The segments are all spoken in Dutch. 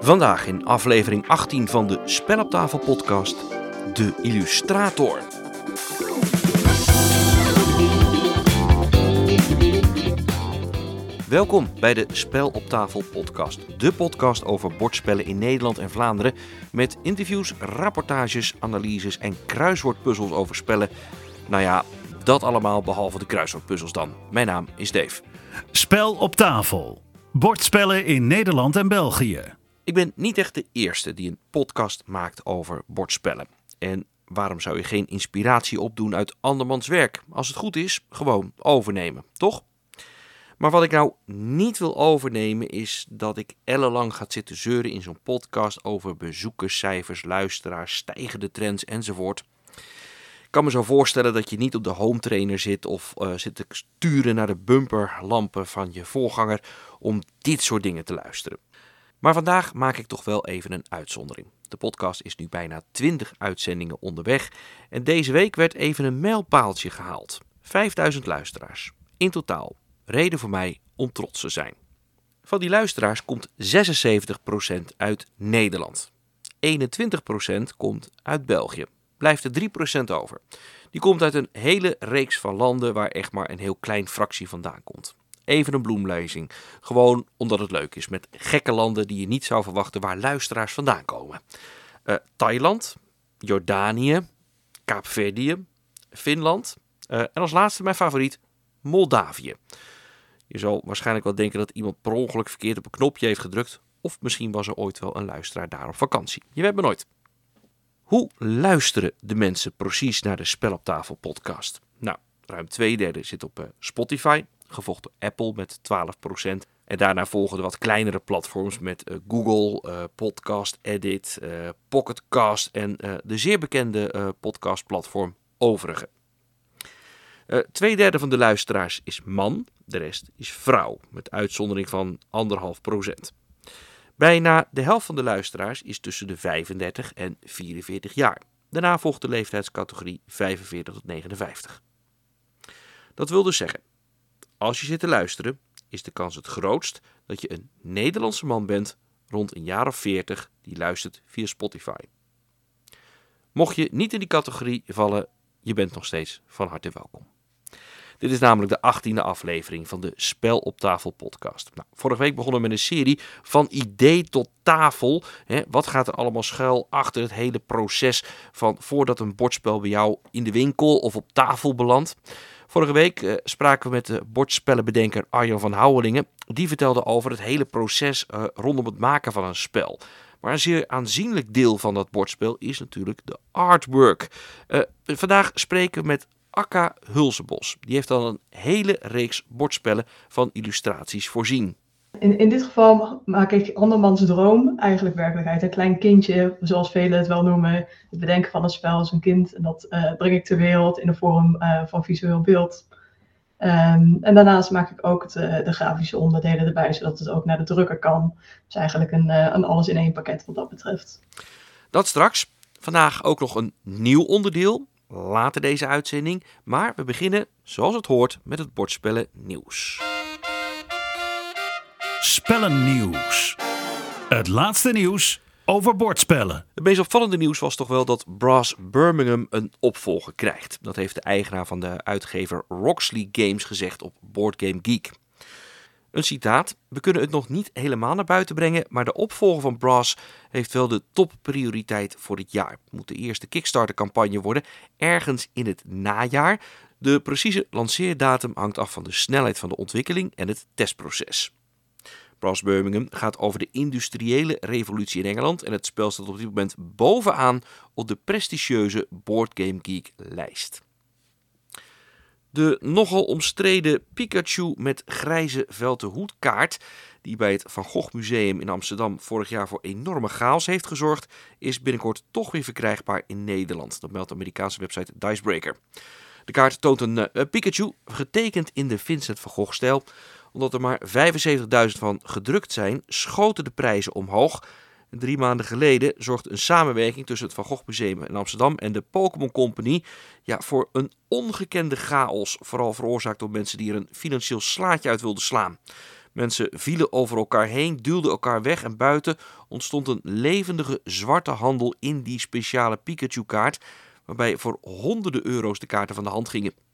Vandaag in aflevering 18 van de Spel op tafel podcast, De Illustrator. Welkom bij de Spel op tafel podcast, de podcast over bordspellen in Nederland en Vlaanderen met interviews, rapportages, analyses en kruiswoordpuzzels over spellen. Nou ja, dat allemaal behalve de kruiswoordpuzzels dan. Mijn naam is Dave. Spel op tafel. Bordspellen in Nederland en België. Ik ben niet echt de eerste die een podcast maakt over bordspellen. En waarom zou je geen inspiratie opdoen uit andermans werk? Als het goed is, gewoon overnemen, toch? Maar wat ik nou niet wil overnemen is dat ik ellenlang ga zitten zeuren in zo'n podcast over bezoekerscijfers, luisteraars, stijgende trends enzovoort. Ik kan me zo voorstellen dat je niet op de home trainer zit of uh, zit te sturen naar de bumperlampen van je voorganger om dit soort dingen te luisteren. Maar vandaag maak ik toch wel even een uitzondering. De podcast is nu bijna 20 uitzendingen onderweg en deze week werd even een mijlpaaltje gehaald. 5000 luisteraars. In totaal. Reden voor mij om trots te zijn. Van die luisteraars komt 76% uit Nederland. 21% komt uit België. Blijft er 3% over. Die komt uit een hele reeks van landen waar echt maar een heel klein fractie vandaan komt. Even een bloemlezing. Gewoon omdat het leuk is. Met gekke landen die je niet zou verwachten waar luisteraars vandaan komen. Uh, Thailand, Jordanië, Kaapverdië, Finland. Uh, en als laatste mijn favoriet, Moldavië. Je zal waarschijnlijk wel denken dat iemand per ongeluk verkeerd op een knopje heeft gedrukt. Of misschien was er ooit wel een luisteraar daar op vakantie. Je weet maar nooit. Hoe luisteren de mensen precies naar de Spel op tafel podcast? Nou, ruim twee derde zit op uh, Spotify, gevolgd door Apple met 12%. En daarna volgen de wat kleinere platforms met uh, Google, uh, Podcast Edit, uh, Pocketcast en de zeer bekende podcastplatform Overige. twee derde van de luisteraars is man, de rest is vrouw, met uitzondering van anderhalf procent. Bijna de helft van de luisteraars is tussen de 35 en 44 jaar. Daarna volgt de leeftijdscategorie 45 tot 59. Dat wil dus zeggen als je zit te luisteren, is de kans het grootst dat je een Nederlandse man bent rond een jaar of 40 die luistert via Spotify. Mocht je niet in die categorie vallen, je bent nog steeds van harte welkom. Dit is namelijk de achttiende aflevering van de Spel op Tafel podcast. Nou, vorige week begonnen we met een serie van idee tot tafel. Wat gaat er allemaal schuil achter het hele proces van voordat een bordspel bij jou in de winkel of op tafel belandt? Vorige week uh, spraken we met de bordspellenbedenker Arjan van Houwelingen. Die vertelde over het hele proces uh, rondom het maken van een spel. Maar een zeer aanzienlijk deel van dat bordspel is natuurlijk de artwork. Uh, vandaag spreken we met Akka Hulsebos. Die heeft al een hele reeks bordspellen van illustraties voorzien. In, in dit geval maak ik andermans droom eigenlijk werkelijkheid. Een klein kindje, zoals velen het wel noemen, het bedenken van een spel als een kind. En dat uh, breng ik ter wereld in de vorm uh, van visueel beeld. Um, en daarnaast maak ik ook het, uh, de grafische onderdelen erbij, zodat het ook naar de drukker kan. Dus eigenlijk een, een alles in één pakket wat dat betreft. Dat straks. Vandaag ook nog een nieuw onderdeel. Later deze uitzending. Maar we beginnen, zoals het hoort, met het bordspellen nieuws. Spellennieuws. Het laatste nieuws over bordspellen. Het meest opvallende nieuws was toch wel dat Brass Birmingham een opvolger krijgt. Dat heeft de eigenaar van de uitgever Roxley Games gezegd op Board Game Geek. Een citaat: We kunnen het nog niet helemaal naar buiten brengen, maar de opvolger van Brass heeft wel de topprioriteit voor dit jaar. Het moet de eerste Kickstarter-campagne worden, ergens in het najaar. De precieze lanceerdatum hangt af van de snelheid van de ontwikkeling en het testproces. Brass Birmingham gaat over de industriële revolutie in Engeland en het spel staat op dit moment bovenaan op de prestigieuze Board Game Geek lijst. De nogal omstreden Pikachu met grijze velte hoedkaart, die bij het Van Gogh Museum in Amsterdam vorig jaar voor enorme chaos heeft gezorgd, is binnenkort toch weer verkrijgbaar in Nederland. Dat meldt de Amerikaanse website Dicebreaker. De kaart toont een uh, Pikachu, getekend in de Vincent van Gogh-stijl. Omdat er maar 75.000 van gedrukt zijn, schoten de prijzen omhoog. Drie maanden geleden zorgde een samenwerking tussen het Van Gogh Museum in Amsterdam en de Pokémon Company ja, voor een ongekende chaos. Vooral veroorzaakt door mensen die er een financieel slaatje uit wilden slaan. Mensen vielen over elkaar heen, duwden elkaar weg en buiten ontstond een levendige zwarte handel in die speciale Pikachu-kaart, waarbij voor honderden euro's de kaarten van de hand gingen.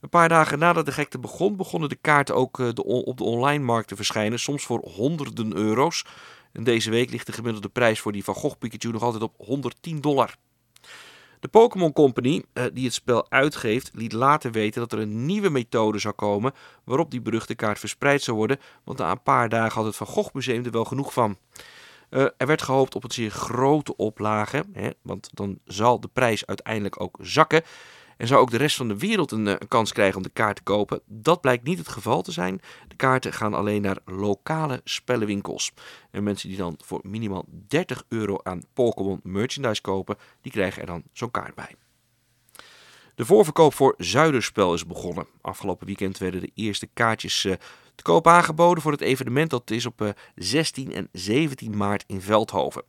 Een paar dagen nadat de gekte begon, begonnen de kaarten ook eh, op de online markt te verschijnen, soms voor honderden euro's. En deze week ligt de gemiddelde prijs voor die Van Gogh Pikachu nog altijd op 110 dollar. De Pokémon Company, eh, die het spel uitgeeft, liet later weten dat er een nieuwe methode zou komen waarop die beruchte kaart verspreid zou worden, want na een paar dagen had het Van Gogh Museum er wel genoeg van. Uh, er werd gehoopt op een zeer grote oplage, want dan zal de prijs uiteindelijk ook zakken. En zou ook de rest van de wereld een, eh, kans krijgen om de kaart te kopen? Dat blijkt niet het geval te zijn. De kaarten gaan alleen naar lokale spellenwinkels. En mensen die dan voor minimaal 30 euro aan Pokémon merchandise kopen, die krijgen er dan zo'n kaart bij. De voorverkoop voor Zuiderspel is begonnen. Afgelopen weekend werden de eerste kaartjes uh, te koop aangeboden voor het evenement. Dat is op uh, eh, 16 en 17 maart in Veldhoven.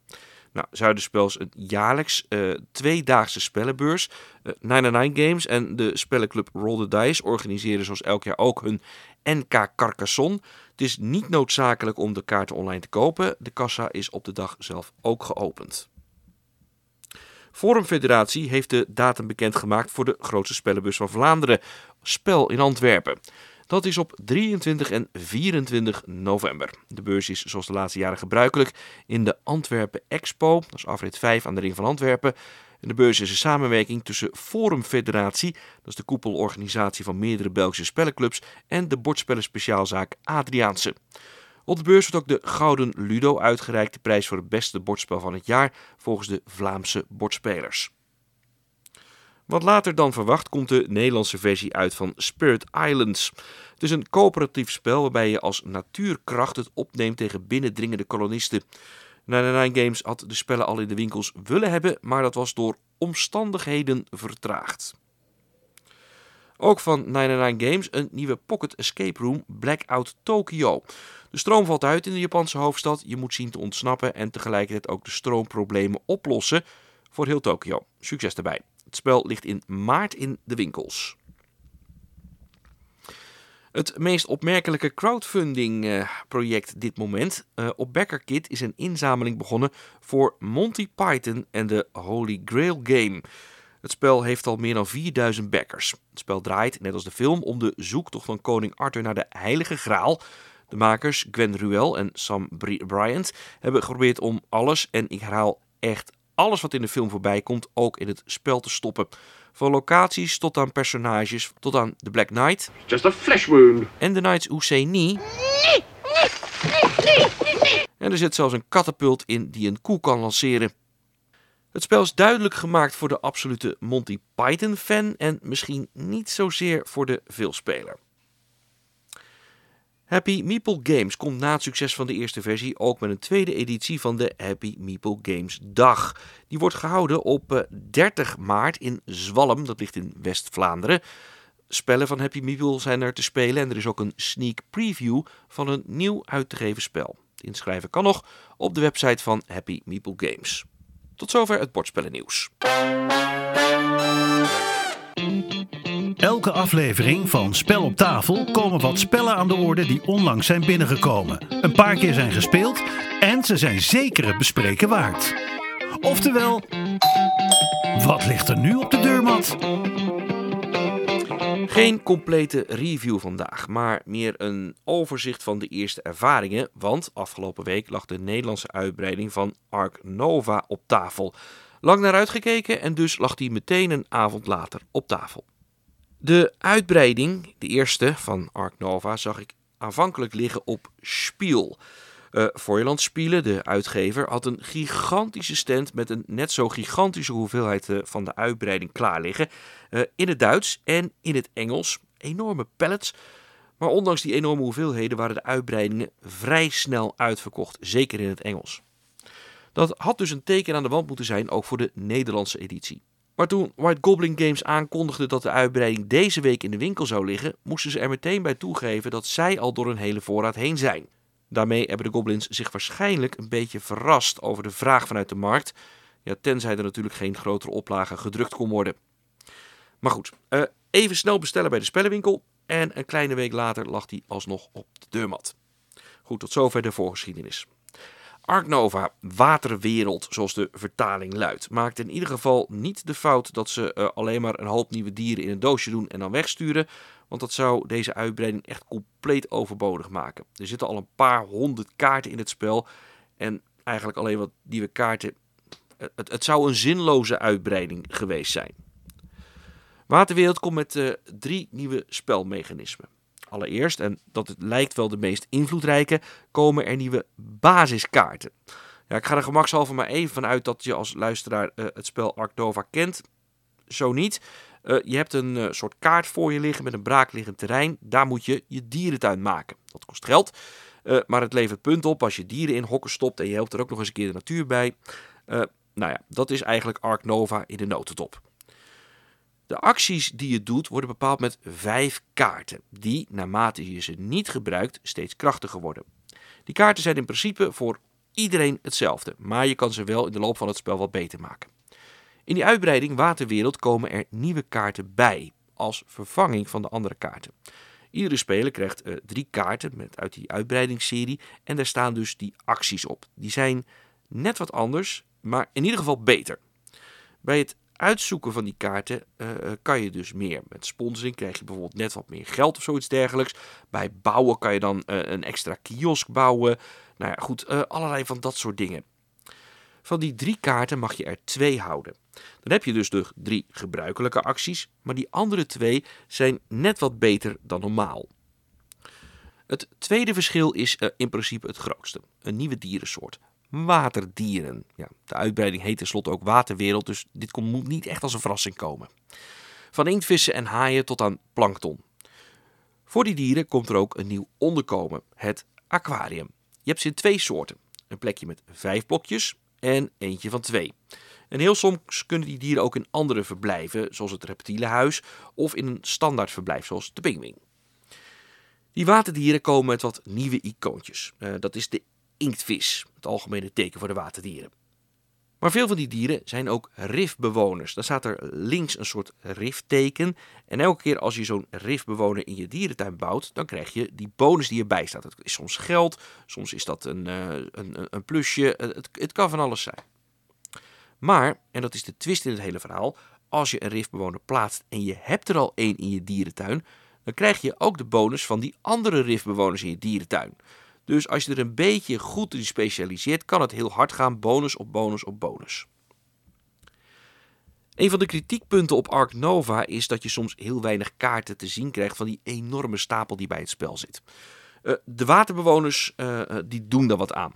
Nou, Zuiderspel is een jaarlijks uh, tweedaagse spellenbeurs. Uh, 99 Games en de spellenclub Roll the Dice organiseren zoals elk jaar ook hun NK Carcassonne. Het is niet noodzakelijk om de kaarten online te kopen. De kassa is op de dag zelf ook geopend. Forum Federatie heeft de datum bekendgemaakt voor de grootste spellenbus van Vlaanderen, Spel in Antwerpen. Dat is op 23 en 24 november. De beurs is zoals de laatste jaren gebruikelijk in de Antwerpen Expo, dat is afrit 5 aan de Ring van Antwerpen. En de beurs is een samenwerking tussen Forum Federatie, dat is de koepelorganisatie van meerdere Belgische spellenclubs, en de bordspellen speciaalzaak Adriaanse. Op de beurs wordt ook de Gouden Ludo uitgereikt, de prijs voor het beste bordspel van het jaar volgens de Vlaamse bordspelers. Wat later dan verwacht komt de Nederlandse versie uit van Spirit Islands. Het is een coöperatief spel waarbij je als natuurkracht het opneemt tegen binnendringende kolonisten. Nine Games had de spellen al in de winkels willen hebben, maar dat was door omstandigheden vertraagd. Ook van 99 Games een nieuwe Pocket Escape Room Blackout Tokyo. De stroom valt uit in de Japanse hoofdstad. Je moet zien te ontsnappen en tegelijkertijd ook de stroomproblemen oplossen voor heel Tokio. Succes erbij. Het spel ligt in maart in de winkels. Het meest opmerkelijke crowdfunding-project uh, dit moment. Uh, op BackerKit is een inzameling begonnen voor Monty Python en de Holy Grail Game. Het spel heeft al meer dan 4000 backers. Het spel draait, net als de film, om de zoektocht van koning Arthur naar de Heilige Graal. De makers, Gwen Ruel en Sam Bryant, hebben geprobeerd om alles, en ik herhaal echt alles wat in de film voorbij komt ook in het spel te stoppen. Van locaties tot aan personages, tot aan The Black Knight. Just a flesh wound. En de Knights Husseini. En er zit zelfs een katapult in die een koe kan lanceren. Het spel is duidelijk gemaakt voor de absolute Monty Python fan en misschien niet zozeer voor de veelspeler. Happy Meeple Games komt na het succes van de eerste versie ook met een tweede editie van de Happy Meeple Games Dag. Die wordt gehouden op 30 eh, maart in Zwalm, dat ligt in West-Vlaanderen. Spellen van Happy Meeple zijn er te spelen en er is ook een sneak preview van een nieuw uit te geven spel. Inschrijven kan nog op de website van Happy Meeple Games. Tot zover het bordspellennieuws. Elke aflevering van Spel op tafel komen wat spellen aan de orde die onlangs zijn binnengekomen. Een paar keer zijn gespeeld en ze zijn zeker het bespreken waard. Oftewel, wat ligt er nu op de deurmat? Geen complete review vandaag, maar meer een overzicht van de eerste ervaringen. Want afgelopen week lag de Nederlandse uitbreiding van Ark Nova op tafel. Lang naar uitgekeken en dus lag die meteen een avond later op tafel. De uitbreiding, de eerste van Ark Nova, zag ik aanvankelijk liggen op Spiel. Uh, Voorland Spielen, de uitgever, had een gigantische stand met een net zo gigantische hoeveelheid uh, van de uitbreiding klaar liggen. Uh, in het Duits en in het Engels. Enorme pallets. Maar ondanks die enorme hoeveelheden waren de uitbreidingen vrij snel uitverkocht, zeker in het Engels. Dat had dus een teken aan de wand moeten zijn, ook voor de Nederlandse editie. Maar toen White Goblin Games aankondigde dat de uitbreiding deze week in de winkel zou liggen, moesten ze er meteen bij toegeven dat zij al door een hele voorraad heen zijn. Daarmee hebben de Goblins zich waarschijnlijk een beetje verrast over de vraag vanuit de markt. Ja, tenzij er natuurlijk geen grotere oplage gedrukt kon worden. Maar goed, uh, even snel bestellen bij de spellenwinkel. En een kleine week later lag die alsnog op de deurmat. Goed, tot zover de voorgeschiedenis. Ark Nova, waterwereld, zoals de vertaling luidt, maakt in ieder geval niet de fout dat ze uh, alleen maar een hoop nieuwe dieren in een doosje doen en dan wegsturen. Want dat zou deze uitbreiding echt compleet overbodig maken. Er zitten al een paar honderd kaarten in het spel. En eigenlijk alleen wat nieuwe kaarten. Het, het zou een zinloze uitbreiding geweest zijn. Waterwereld komt met uh, drie nieuwe spelmechanismen. Allereerst, en dat lijkt wel de meest invloedrijke, komen er nieuwe basiskaarten. Ja, ik ga er gemakshalve maar even vanuit dat je als luisteraar uh, het spel Ark Nova kent. Zo niet. Uh, je hebt een uh, soort kaart voor je liggen met een braakliggend terrein. Daar moet je je dierentuin maken. Dat kost geld, maar het levert punten op als je dieren in hokken stopt en je helpt er ook nog eens een keer de natuur bij. nou ja, dat is eigenlijk Ark Nova in de notendop. De acties die je doet worden bepaald met vijf kaarten, die naarmate je ze niet gebruikt steeds krachtiger worden. Die kaarten zijn in principe voor iedereen hetzelfde, maar je kan ze wel in de loop van het spel wat beter maken. In die uitbreiding Waterwereld komen er nieuwe kaarten bij, als vervanging van de andere kaarten. Iedere speler krijgt uh, drie kaarten met, uit die uitbreidingsserie en daar staan dus die acties op. Die zijn net wat anders, maar in ieder geval beter. Bij het uitzoeken van die kaarten uh, kan je dus meer. Met sponsoring krijg je bijvoorbeeld net wat meer geld of zoiets dergelijks. Bij bouwen kan je dan uh, een extra kiosk bouwen. Nou ja, goed, allerlei van dat soort dingen. Van die drie kaarten mag je er twee houden. Dan heb je dus de drie gebruikelijke acties, maar die andere twee zijn net wat beter dan normaal. Het tweede verschil is in principe het grootste: een nieuwe dierensoort. Waterdieren. Ja, de uitbreiding heet tenslotte ook Waterwereld, dus dit moet niet echt als een verrassing komen. Van inktvissen en haaien tot aan plankton. Voor die dieren komt er ook een nieuw onderkomen, het aquarium. Je hebt ze in twee soorten. Een plekje met vijf blokjes en eentje van twee. En heel soms kunnen die dieren ook in andere verblijven, zoals het reptielenhuis, of in een standaard verblijf, zoals de pingwing. Die waterdieren komen met wat nieuwe icoontjes. Uh, dat is de inktvis, het algemene teken voor de waterdieren. Maar veel van die dieren zijn ook rifbewoners. Dan staat er links een soort rifteken. En elke keer als je zo'n rifbewoner in je dierentuin bouwt, dan krijg je die bonus die erbij staat. Het is soms geld, soms is dat een, uh, een, een plusje. Het, het kan van alles zijn. Maar, en dat is de twist in het hele verhaal, als je een rifbewoner plaatst en je hebt er al één in je dierentuin, dan krijg je ook de bonus van die andere rifbewoners in je dierentuin. Dus als je er een beetje goed in specialiseert, kan het heel hard gaan, bonus op bonus op bonus. Een van de kritiekpunten op Ark Nova is dat je soms heel weinig kaarten te zien krijgt van die enorme stapel die bij het spel zit. Uh, de waterbewoners uh, die doen daar wat aan.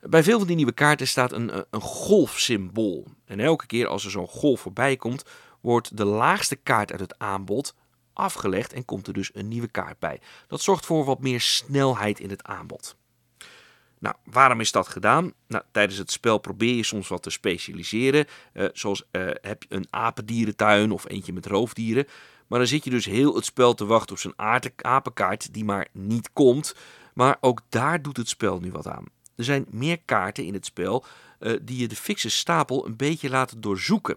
Bij veel van die nieuwe kaarten staat een, een golfsymbool. En elke keer als er zo'n golf voorbij komt, wordt de laagste kaart uit het aanbod afgelegd en komt er dus een nieuwe kaart bij. Dat zorgt voor wat meer snelheid in het aanbod. Nou, waarom is dat gedaan? Nou, tijdens het spel probeer je soms wat te specialiseren. Uh, zoals uh, heb je een apendierentuin of eentje met roofdieren. Maar dan zit je dus heel het spel te wachten op zo'n apenkaart die maar niet komt. Maar ook daar doet het spel nu wat aan. Er zijn meer kaarten in het spel uh, die je de fixe stapel een beetje laten doorzoeken.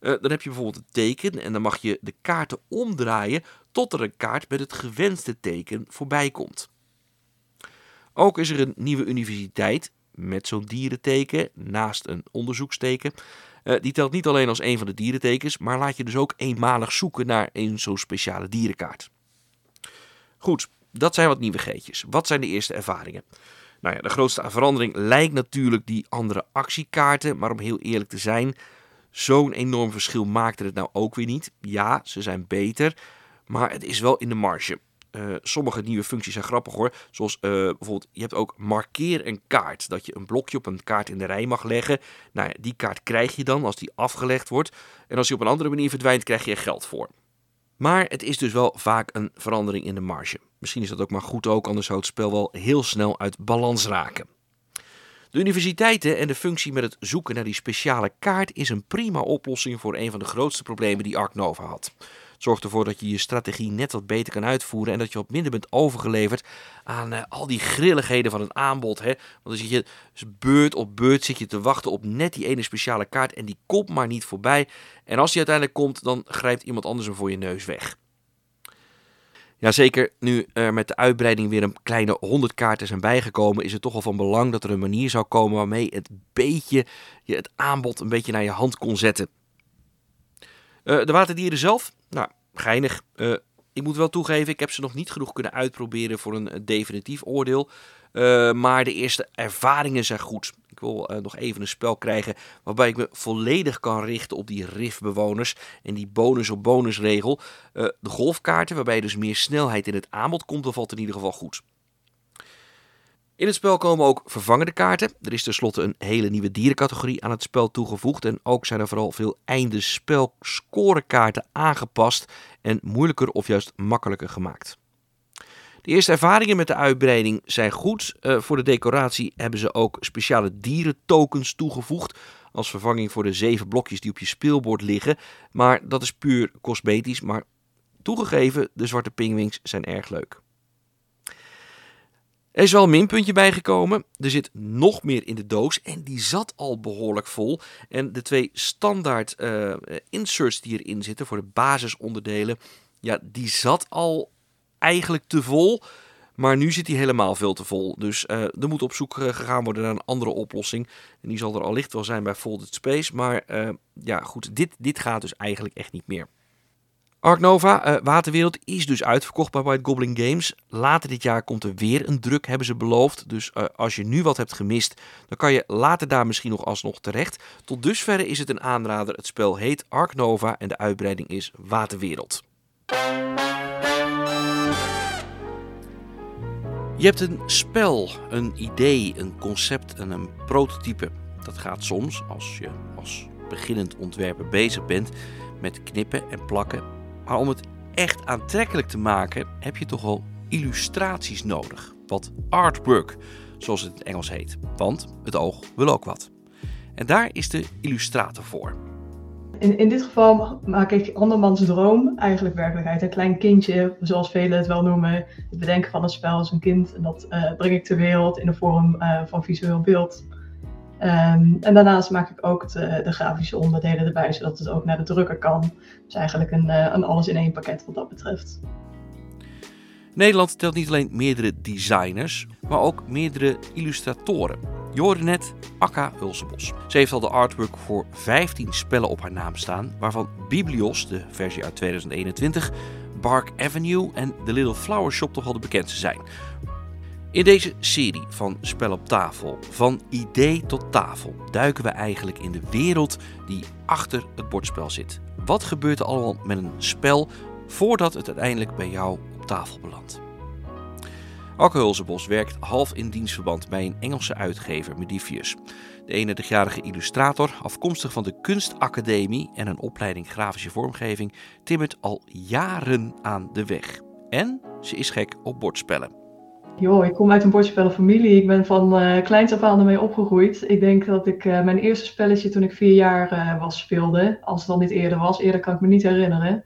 Uh, dan heb je bijvoorbeeld een teken en dan mag je de kaarten omdraaien tot er een kaart met het gewenste teken voorbij komt. Ook is er een nieuwe universiteit met zo'n dierenteken naast een onderzoeksteken. Uh, die telt niet alleen als een van de dierentekens, maar laat je dus ook eenmalig zoeken naar een zo'n speciale dierenkaart. Goed, dat zijn wat nieuwigheidjes. Wat zijn de eerste ervaringen? Nou ja, de grootste verandering lijkt natuurlijk die andere actiekaarten, maar om heel eerlijk te zijn, zo'n enorm verschil maakte het nou ook weer niet. Ja, ze zijn beter, maar het is wel in de marge. Uh, sommige nieuwe functies zijn grappig hoor. Zoals uh, bijvoorbeeld, je hebt ook markeer een kaart. Dat je een blokje op een kaart in de rij mag leggen. Nou ja, die kaart krijg je dan als die afgelegd wordt. En als die op een andere manier verdwijnt, krijg je er geld voor. Maar het is dus wel vaak een verandering in de marge. Misschien is dat ook maar goed ook, anders zou het spel wel heel snel uit balans raken. De universiteiten en de functie met het zoeken naar die speciale kaart is een prima oplossing voor een van de grootste problemen die Ark Nova had. Het zorgt ervoor dat je je strategie net wat beter kan uitvoeren en dat je wat minder bent overgeleverd aan uh, al die grilligheden van het aanbod. Hè? Want dan zit je dus beurt op beurt zit je te wachten op net die ene speciale kaart en die komt maar niet voorbij. En als die uiteindelijk komt, dan grijpt iemand anders hem voor je neus weg. Jazeker, nu er met de uitbreiding weer een kleine 100 kaarten zijn bijgekomen, is het toch wel van belang dat er een manier zou komen waarmee het beetje je het aanbod een beetje naar je hand kon zetten. Uh, de waterdieren zelf, nou, geinig. Uh, ik moet wel toegeven, ik heb ze nog niet genoeg kunnen uitproberen voor een definitief oordeel. Maar de eerste ervaringen zijn goed. Ik wil uh, nog even een spel krijgen waarbij ik me volledig kan richten op die RIF-bewoners en die bonus op bonusregel. Uh, de golfkaarten, waarbij dus meer snelheid in het aanbod komt, bevalt in ieder geval goed. In het spel komen ook vervangende kaarten. Er is tenslotte een hele nieuwe dierencategorie aan het spel toegevoegd. En ook zijn er vooral veel einde spel scorekaarten aangepast en moeilijker of juist makkelijker gemaakt. De eerste ervaringen met de uitbreiding zijn goed. Uh, voor de decoratie hebben ze ook speciale dierentokens toegevoegd. Als vervanging voor de zeven blokjes die op je speelbord liggen. Maar dat is puur cosmetisch. Maar toegegeven, de zwarte pingwings zijn erg leuk. Er is wel een minpuntje bijgekomen. Er zit nog meer in de doos en die zat al behoorlijk vol. En de twee standaard uh, inserts die erin zitten voor de basisonderdelen, ja, die zat al eigenlijk te vol. Maar nu zit hij helemaal veel te vol. Dus uh, er moet op zoek gegaan worden naar een andere oplossing. En die zal er allicht wel zijn bij Folded Space. Maar uh, ja, goed, dit, dit gaat dus eigenlijk echt niet meer. Ark Nova, Waterwereld, is dus uitverkocht bij White Goblin Games. Later dit jaar komt er weer een druk, hebben ze beloofd. Dus als je nu wat hebt gemist, dan kan je later daar misschien nog alsnog terecht. Tot dusverre is het een aanrader. Het spel heet Ark Nova en de uitbreiding is Waterwereld. Je hebt een spel, een idee, een concept en een prototype. Dat gaat soms, als je als beginnend ontwerper bezig bent, met knippen en plakken. Maar om het echt aantrekkelijk te maken, heb je toch wel illustraties nodig. Wat artwork, zoals het in het Engels heet. Want het oog wil ook wat. En daar is de illustrator voor. In, in dit geval maak ik andermans droom eigenlijk werkelijkheid. Een klein kindje, zoals velen het wel noemen. Het bedenken van een spel is een kind. En dat uh, breng ik ter wereld in de vorm uh, van visueel beeld. Um, en daarnaast maak ik ook de, de, grafische onderdelen erbij, zodat het ook naar de drukker kan. Dus eigenlijk een, uh, een alles in één pakket wat dat betreft. Nederland telt niet alleen meerdere designers, maar ook meerdere illustratoren. Je Akka Hulsebos. Ze heeft al de artwork voor 15 spellen op haar naam staan, waarvan Biblios, de versie uit 2021, Bark Avenue en The Little Flower Shop toch wel de bekendste zijn. In deze serie van Spel op tafel, van idee tot tafel, duiken we eigenlijk in de wereld die achter het bordspel zit. Wat gebeurt er allemaal met een spel voordat het uiteindelijk bij jou op tafel belandt? Akke Hulsebos werkt half in dienstverband bij een Engelse uitgever, Medifius. De 31-jarige illustrator, afkomstig van de Kunstacademie en een opleiding grafische vormgeving, timmert al jaren aan de weg. En ze is gek op bordspellen. Jo, ik kom uit een bordspellenfamilie. Ik ben van uh, kleins af aan ermee opgegroeid. Ik denk dat ik uh, mijn eerste spelletje toen ik vier jaar uh, was speelde. Als het dan niet eerder was. Eerder kan ik me niet herinneren.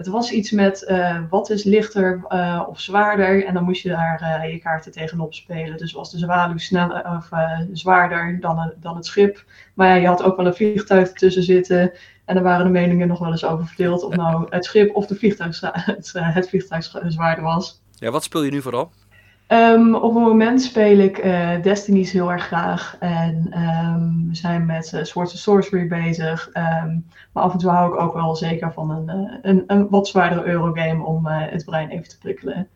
Het was iets met uh, wat is lichter uh, of zwaarder en dan moest je daar uh, je kaarten tegenop spelen. Dus was de zwaluw sneller of zwaarder dan, dan het schip. Maar ja, je had ook wel een vliegtuig ertussen zitten en er waren de meningen nog wel eens over verdeeld of nou het schip of de vliegtuig, het, het vliegtuig zwaarder was. Ja, wat speel je nu vooral? Um, op het moment speel ik uh, Destiny's heel erg graag. En um, we zijn met uh, Swords of Sorcery bezig. Um, maar af en toe hou ik ook wel zeker van een, uh, een, een wat zwaardere Eurogame om het brein even te prikkelen.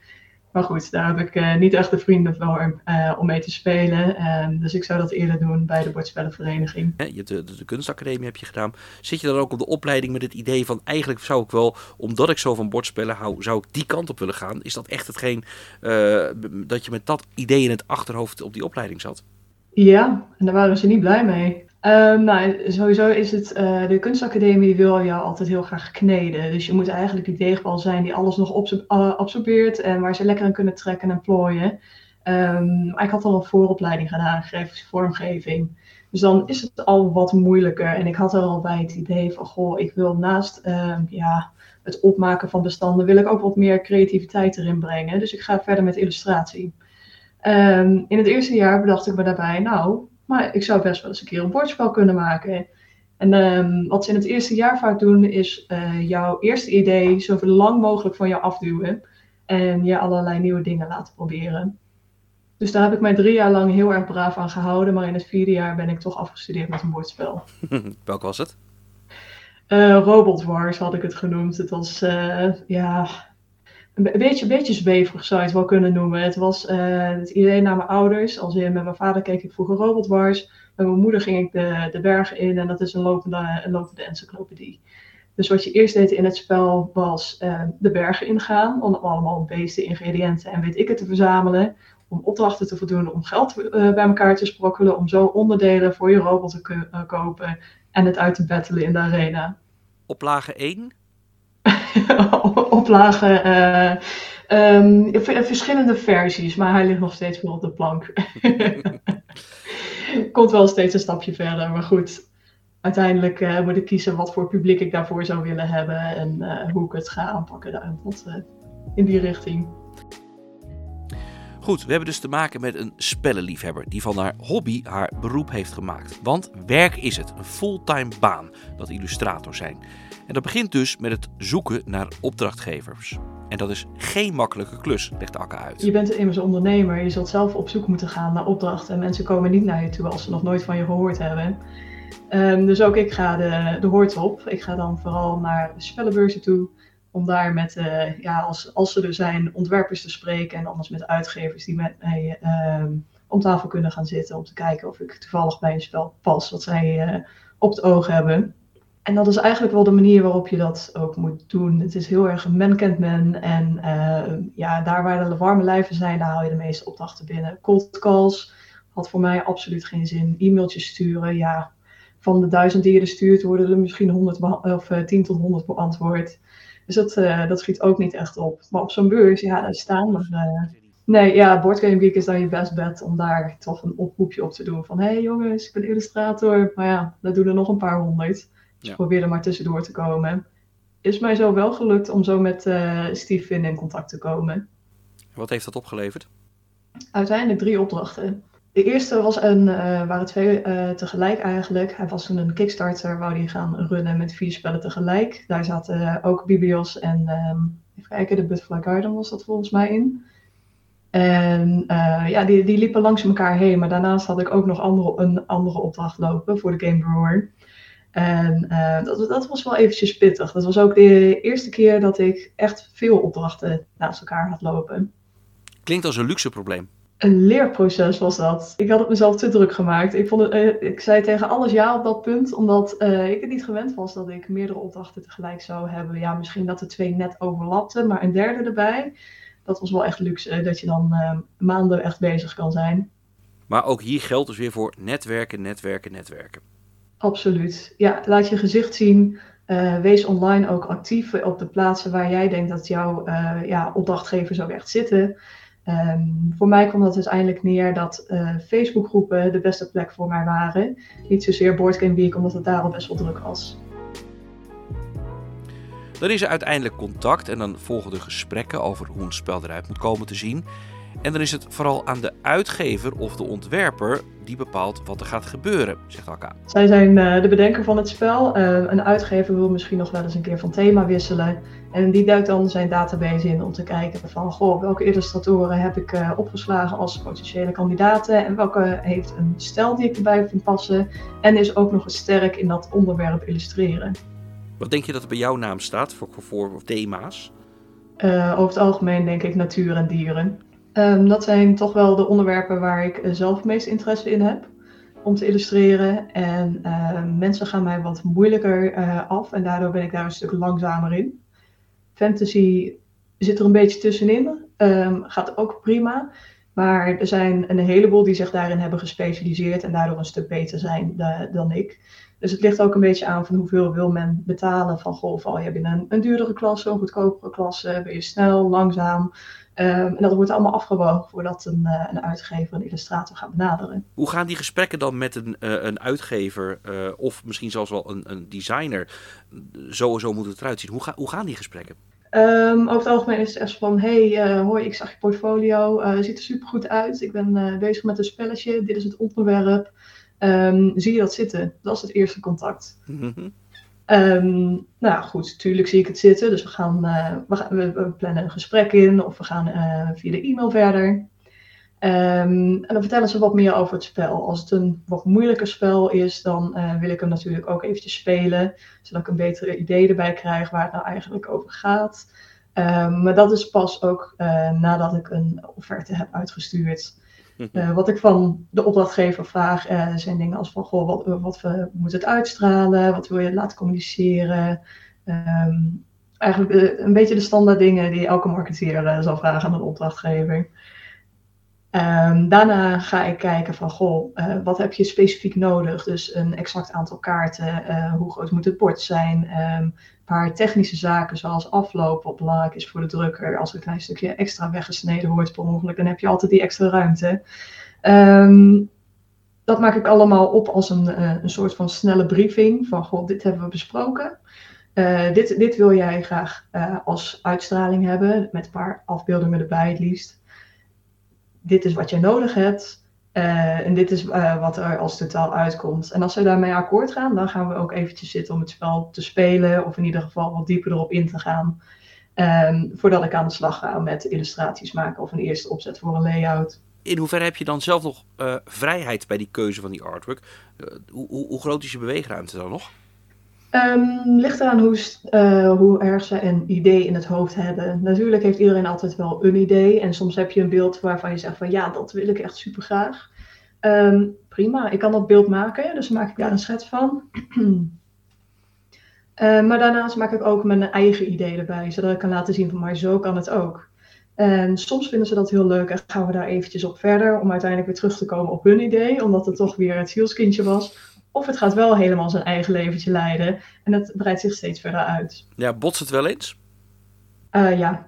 Maar goed, daar heb ik uh, niet echt de vrienden voor uh, om mee te spelen. Um, dus ik zou dat eerder doen bij de bordspellenvereniging. Je hebt de, de, de, kunstacademie heb je gedaan. Zit je dan ook op de opleiding met het idee van eigenlijk zou ik wel, omdat ik zo van bordspellen hou, zou ik die kant op willen gaan? Is dat echt hetgeen uh, dat je met dat idee in het achterhoofd op die opleiding zat? Ja, en daar waren ze niet blij mee. Um, nou, sowieso is het, uh, de kunstacademie wil jou altijd heel graag kneden. Dus je moet eigenlijk die deegbal zijn die alles nog absorbeert en waar ze lekker aan kunnen trekken en plooien. Um, maar ik had al een vooropleiding gedaan, grafische vormgeving. Dus dan is het al wat moeilijker. En ik had al bij het idee van, goh, ik wil naast um, ja, het opmaken van bestanden, wil ik ook wat meer creativiteit erin brengen. Dus ik ga verder met illustratie. in het eerste jaar bedacht ik me daarbij, nou, maar ik zou best wel eens een keer een bordspel kunnen maken. En um, wat ze in het eerste jaar vaak doen, is uh, jouw eerste idee zo lang mogelijk van jou afduwen. en je allerlei nieuwe dingen laten proberen. Dus daar heb ik mij drie jaar lang heel erg braaf aan gehouden, maar in het vierde jaar ben ik toch afgestudeerd met een bordspel. Welk was het? Uh, Robot Wars had ik het genoemd. Het was, uh, ja, een beetje, beetje zweverig zou je het wel kunnen noemen. Het was uh, het idee naar mijn ouders. Als in, met mijn vader keek ik vroeger Robot Wars. Met mijn moeder ging ik de, de bergen in en dat is een lopende, een lopende encyclopedie. Dus wat je eerst deed in het spel was de bergen ingaan. Om allemaal beesten, ingrediënten en weet ik het te verzamelen. Om opdrachten te voldoen, om geld bij elkaar te sprokkelen. Om zo onderdelen voor je robot te kopen en het uit te battelen in de arena. Oplage 1? Oplage, uh, um, verschillende versies, maar hij ligt nog steeds weer op de plank. Komt wel steeds een stapje verder, maar goed. Uiteindelijk uh, moet ik kiezen wat voor publiek ik daarvoor zou willen hebben en uh, hoe ik het ga aanpakken. Wat, in die richting. Goed, we hebben dus te maken met een spellenliefhebber die van haar hobby haar beroep heeft gemaakt. Want werk is het, een fulltime baan, dat illustrator zijn. En dat begint dus met het zoeken naar opdrachtgevers. En dat is geen makkelijke klus, legt Akka uit. Je bent immers ondernemer, je zult zelf op zoek moeten gaan naar opdrachten. En mensen komen niet naar je toe als ze nog nooit van je gehoord hebben. Um, dus ook ik ga de, de hoort op. Ik ga dan vooral naar spellenbeurzen toe om daar met, uh, ja, als, als ze er zijn, ontwerpers te spreken en anders met uitgevers die met mij uh, om tafel kunnen gaan zitten om te kijken of ik toevallig bij een spel pas wat zij uh, op het oog hebben. En dat is eigenlijk wel de manier waarop je dat ook moet doen. Het is heel erg men kent men en ja, daar waar de warme lijven zijn, daar haal je de meeste opdrachten binnen. Cold calls had voor mij absoluut geen zin. E-mailtjes sturen, ja, van de duizend die je er stuurt worden er misschien 100 of 10 tot 100 beantwoord. Dus dat, uh, dat schiet ook niet echt op. Maar op zo'n beurs, ja, daar staan er. Nee, ja, Boardgame Geek is dan je best bet om daar toch een oproepje op te doen. Van, hé hey, jongens, ik ben illustrator. Maar ja, daar doen er nog een paar honderd. Dus ja. probeer er maar tussendoor te komen. Is mij zo wel gelukt om zo met uh, Steve Finn in contact te komen. Wat heeft dat opgeleverd? Uiteindelijk drie opdrachten. De eerste was een, uh, waren twee uh, tegelijk eigenlijk. Hij was toen een Kickstarter, wou die gaan runnen met vier spellen tegelijk. Daar zaten ook Bibios en, um, even kijken, de Butterfly Garden was dat volgens mij in. En ja, die, die liepen langs elkaar heen. Maar daarnaast had ik ook nog andere, een andere opdracht lopen voor de Game Brewer. En dat, dat was wel eventjes pittig. Dat was ook de eerste keer dat ik echt veel opdrachten naast elkaar had lopen. Klinkt als een luxe probleem een leerproces was dat. Ik had het mezelf te druk gemaakt. Ik, vond het, uh, ik zei tegen alles ja op dat punt, omdat uh, ik het niet gewend was dat ik meerdere opdrachten tegelijk zou hebben. Ja, misschien dat de twee net overlapten, maar een derde erbij. Dat was wel echt luxe, dat je dan maanden echt bezig kan zijn. Maar ook hier geldt dus weer voor netwerken, netwerken, netwerken. Absoluut. Ja, laat je gezicht zien. wees online ook actief op de plaatsen waar jij denkt dat jouw ja, opdrachtgevers ook echt zitten. Um, voor mij kwam dat uiteindelijk neer dat uh, Facebookgroepen de beste plek voor mij waren. Niet zozeer Boardgame Week, omdat het daar al best wel druk was. Dan is er uiteindelijk contact en dan volgen de gesprekken over hoe een spel eruit moet komen te zien. En dan is het vooral aan de uitgever of de ontwerper die bepaalt wat er gaat gebeuren, zegt Akka. Zij zijn uh, de bedenker van het spel. Uh, een uitgever wil misschien nog wel eens een keer van thema wisselen. En die duikt dan zijn database in om te kijken van goh, welke illustratoren heb ik uh, opgeslagen als potentiële kandidaten en welke heeft een stijl die ik erbij vind passen en is ook nog eens sterk in dat onderwerp illustreren. Wat denk je dat er bij jouw naam staat voor, voor, voor thema's? over het algemeen denk ik natuur en dieren. Um, dat zijn toch wel de onderwerpen waar ik zelf het meest interesse in heb om te illustreren. En uh, mensen gaan mij wat moeilijker uh, af en daardoor ben ik daar een stuk langzamer in. Fantasy zit er een beetje tussenin, um, gaat ook prima. Maar er zijn een heleboel die zich daarin hebben gespecialiseerd en daardoor een stuk beter zijn dan ik. Dus het ligt ook een beetje aan van hoeveel wil men betalen. Van goh, val je binnen een, een duurdere klasse, een goedkopere klasse, ben je snel, langzaam. Um, en dat wordt allemaal afgewogen voordat een, uh, een uitgever een illustrator gaat benaderen. Hoe gaan die gesprekken dan met een, uh, een uitgever uh, of misschien zelfs wel een, een designer? Sowieso moet het eruit zien. Hoe, ga, hoe gaan die gesprekken? Um, over het algemeen is het echt van: hey, hoi, ik zag je portfolio, ziet er super goed uit. Ik ben bezig met een spelletje, dit is het onderwerp. Um, zie je dat zitten? Dat is het eerste contact. Mm -hmm. Ehm, nou goed, natuurlijk zie ik het zitten. Dus we, gaan, we, we, plannen een gesprek in of we gaan via de e-mail verder. Ehm, en dan vertellen ze wat meer over het spel. Als het een wat moeilijker spel is, dan uh, wil ik hem natuurlijk ook eventjes spelen, zodat ik een betere idee erbij krijg waar het nou eigenlijk over gaat. Um, maar dat is pas ook nadat ik een offerte heb uitgestuurd. Uh, wat ik van de opdrachtgever vraag zijn dingen als van, goh, wat, wat we, moet het uitstralen? Wat wil je laten communiceren? Um, eigenlijk een beetje de standaard dingen die elke marketeer zal vragen aan een opdrachtgever. Um, daarna ga ik kijken van, goh, uh, wat heb je specifiek nodig? Dus een exact aantal kaarten, uh, hoe groot moet het bord zijn? Um, een paar technische zaken zoals afloop, wat belangrijk is voor de drukker. Als er een klein stukje extra weggesneden wordt per ongeluk, dan heb je altijd die extra ruimte. Um, dat maak ik allemaal op als een, uh, een soort van snelle briefing. Van, goh, dit hebben we besproken. dit, dit wil jij graag als uitstraling hebben, met een paar afbeeldingen erbij het liefst dit is wat je nodig hebt. Uh, en dit is uh, wat er als totaal uitkomt. En als ze daarmee akkoord gaan, dan gaan we ook eventjes zitten om het spel te spelen. Of in ieder geval wat dieper erop in te gaan. Um, voordat ik aan de slag ga met illustraties maken of een eerste opzet voor een layout. In hoeverre heb je dan zelf nog uh, vrijheid bij die keuze van die artwork? Hoe, hoe, hoe groot is je beweegruimte dan nog? Um, ligt eraan hoe, uh, hoe erg ze een idee in het hoofd hebben. Natuurlijk heeft iedereen altijd wel een idee. En soms heb je een beeld waarvan je zegt van ja, dat wil ik echt super graag. Um, prima, ik kan dat beeld maken, dus maak ik daar een schets van. uh, maar daarnaast maak ik ook mijn eigen idee erbij, zodat ik kan laten zien van maar zo kan het ook. En soms vinden ze dat heel leuk en gaan we daar eventjes op verder om uiteindelijk weer terug te komen op hun idee, omdat het toch weer het zielskindje was. Of het gaat wel helemaal zijn eigen leventje leiden. En dat breidt zich steeds verder uit. Ja, botst het wel eens? Uh, ja.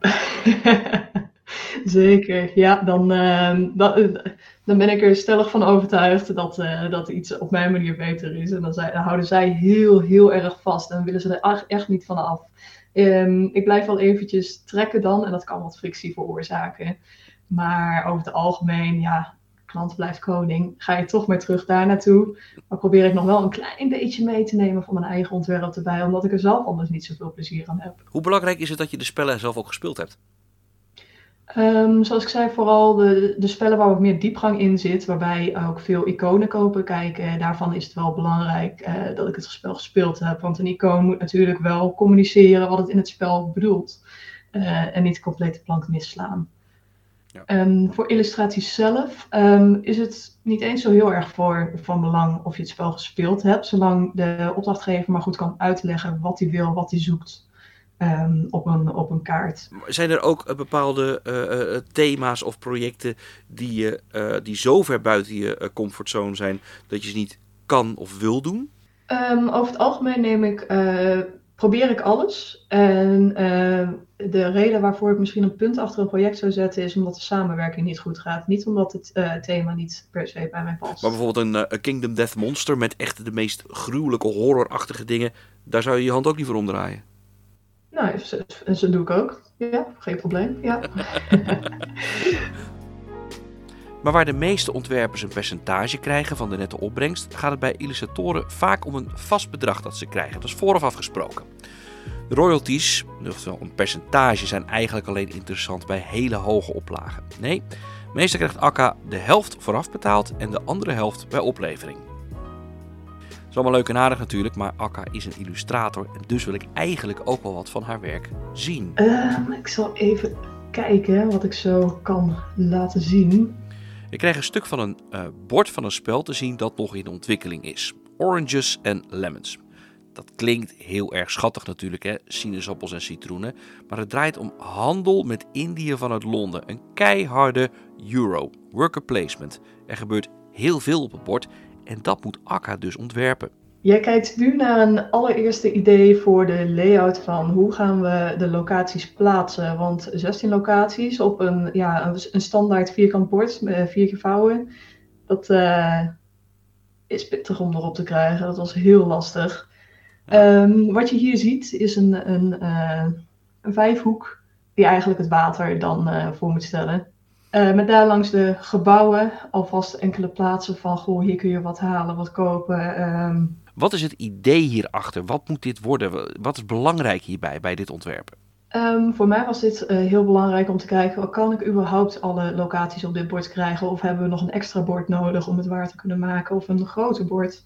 Zeker. Ja, dan, uh, dan, dan, ben ik er stellig van overtuigd dat, uh, dat iets op mijn manier beter is. En dan, zij, dan, houden zij heel, heel erg vast. En willen ze er echt niet van af. Um, ik blijf wel eventjes trekken dan. En dat kan wat frictie veroorzaken. Maar over het algemeen, ja, klant blijft koning, ga je toch maar terug daar naartoe. Maar probeer ik nog wel een klein beetje mee te nemen van mijn eigen ontwerp erbij, omdat ik er zelf anders niet zoveel plezier aan heb. Hoe belangrijk is het dat je de spellen zelf ook gespeeld hebt? Um, zoals ik zei, vooral de, de spellen waar wat meer diepgang in zit, waarbij ook veel iconen kopen kijken. Daarvan is het wel belangrijk uh, dat ik het spel gespeeld heb. Want een icoon moet natuurlijk wel communiceren wat het in het spel bedoelt. Uh, en niet compleet de plank misslaan. Ja. Um, voor illustraties zelf um, is het niet eens zo heel erg voor, van belang of je het spel gespeeld hebt, zolang de opdrachtgever maar goed kan uitleggen wat hij wil, wat hij zoekt um, op, een, op een kaart. Zijn er ook uh, bepaalde uh, uh, thema's of projecten die, je, die zo ver buiten je comfortzone zijn dat je ze niet kan of wil doen? over het algemeen neem ik probeer ik alles. En uh, de reden waarvoor ik misschien een punt achter een project zou zetten is omdat de samenwerking niet goed gaat. Niet omdat het uh, thema niet per se bij mij past. Maar bijvoorbeeld een uh, Kingdom Death Monster met echt de meest gruwelijke horrorachtige dingen. Daar zou je je hand ook niet voor omdraaien. Nou, dat doe ik ook. Ja, geen probleem. Ja. Maar waar de meeste ontwerpers een percentage krijgen van de nette opbrengst, gaat het bij illustratoren vaak om een vast bedrag dat ze krijgen. Dat is vooraf afgesproken. De royalties, oftewel een percentage, zijn eigenlijk alleen interessant bij hele hoge oplagen. Nee, meestal krijgt Akka de helft vooraf betaald en de andere helft bij oplevering. Dat is allemaal leuk en aardig natuurlijk, maar Akka is een illustrator en dus wil ik eigenlijk ook wel wat van haar werk zien. Uh, ik zal even kijken wat ik zo kan laten zien. Ik krijg een stuk van een uh, bord van een spel te zien dat nog in ontwikkeling is. Oranges en lemons. Dat klinkt heel erg schattig natuurlijk, hè? sinaasappels en citroenen. Maar het draait om handel met Indië vanuit Londen. Een keiharde euro, worker placement. Er gebeurt heel veel op het bord en dat moet Akka dus ontwerpen. Jij kijkt nu naar een allereerste idee voor de layout van hoe gaan we de locaties plaatsen. Want 16 locaties op een, ja, een standaard vierkant bord, met vier keer vouwen, dat uh, is pittig om erop te krijgen. Dat was heel lastig. Um, wat je hier ziet is een, een, uh, een vijfhoek die eigenlijk het water dan uh, voor moet stellen. Uh, met daar langs de gebouwen alvast enkele plaatsen van, goh, hier kun je wat halen, wat kopen. Um, Wat is het idee hierachter? Wat moet dit worden? Wat is belangrijk hierbij, bij dit ontwerpen? Um, voor mij was dit uh, heel belangrijk om te kijken, kan ik überhaupt alle locaties op dit bord krijgen? Of hebben we nog een extra bord nodig om het waar te kunnen maken? Of een groter bord?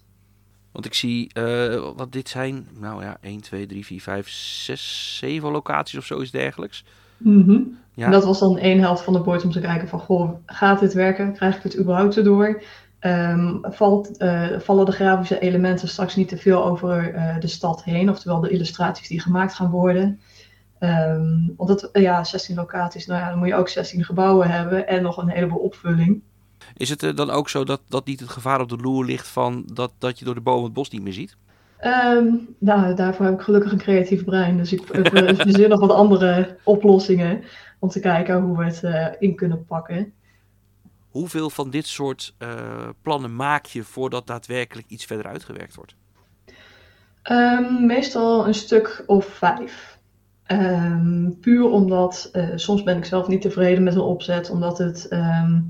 Want ik zie, uh, wat dit zijn, nou ja, 1, 2, 3, 4, 5, 6, 7 locaties of zoiets dergelijks. Mm -hmm. ja. En dat was dan één helft van het bord om te kijken van, goh, gaat dit werken? Krijg ik het überhaupt erdoor? Um, valt, uh, vallen de grafische elementen straks niet te veel over uh, de stad heen? Oftewel de illustraties die gemaakt gaan worden? Um, want het, ja, 16 locaties, nou ja, dan moet je ook 16 gebouwen hebben en nog een heleboel opvulling. Is het uh, dan ook zo dat, dat niet het gevaar op de loer ligt van dat, dat je door de bomen het bos niet meer ziet? Um, nou, daarvoor heb ik gelukkig een creatief brein. Dus ik verzin nog wat andere oplossingen om te kijken hoe we het in kunnen pakken. Hoeveel van dit soort uh, plannen maak je voordat daadwerkelijk iets verder uitgewerkt wordt? Um, meestal een stuk of vijf. Um, puur omdat uh, soms ben ik zelf niet tevreden met een opzet, omdat het um,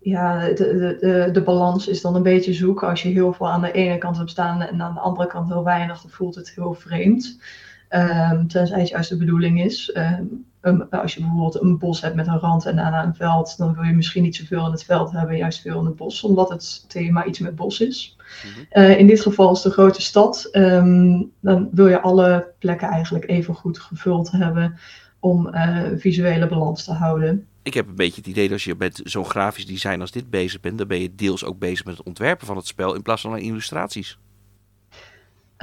ja, de, de, de, de, balans is dan een beetje zoeken. Als je heel veel aan de ene kant hebt staan en aan de andere kant heel weinig, dan voelt het heel vreemd. Um, tenzij het juist de bedoeling is. Um, als je bijvoorbeeld een bos hebt met een rand en daarna een veld, dan wil je misschien niet zoveel in het veld hebben, juist veel in het bos, omdat het thema iets met bos is. Mm-hmm. Uh, in dit geval is de grote stad. Um, dan wil je alle plekken eigenlijk even goed gevuld hebben om uh, visuele balans te houden. Ik heb een beetje het idee dat als je met zo'n grafisch design als dit bezig bent, dan ben je deels ook bezig met het ontwerpen van het spel in plaats van illustraties.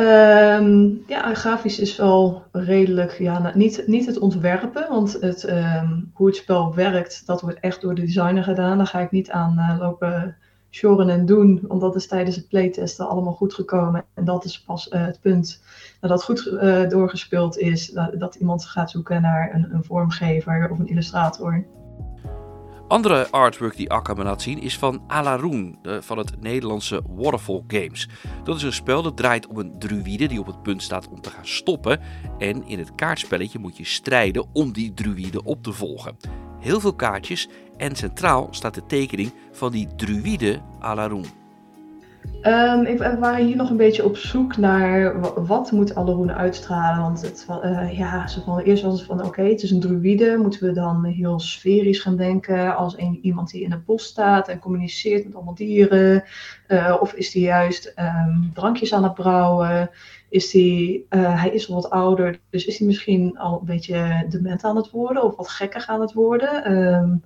Um, ja, grafisch is wel redelijk, ja, nou, niet, niet het ontwerpen, want het, um, hoe het spel werkt, dat wordt echt door de designer gedaan. Daar ga ik niet aan uh, lopen shoren en doen, want dat is tijdens het playtesten allemaal goed gekomen. En dat is pas uh, het punt nadat goed uh, doorgespeeld is, dat, dat, iemand gaat zoeken naar een, een vormgever of een illustrator. Andere artwork die Akka me laat zien is van Alaroon van het Nederlandse Waterfall Games. Dat is een spel dat draait om een druïde die op het punt staat om te gaan stoppen. En in het kaartspelletje moet je strijden om die druïde op te volgen. Heel veel kaartjes en centraal staat de tekening van die druïde Alaroon. Um, ik, we waren hier nog een beetje op zoek naar wat moet Alleroen uitstralen. Want het, uh, ja, zo van, eerst was het van oké, het is een druïde. Moeten we dan heel sferisch gaan denken als een, iemand die in een bos staat en communiceert met allemaal dieren? Uh, of is hij juist um, drankjes aan het brouwen? Is die, uh, hij is al wat ouder, dus is hij misschien al een beetje dement aan het worden of wat gekker aan het worden? Um,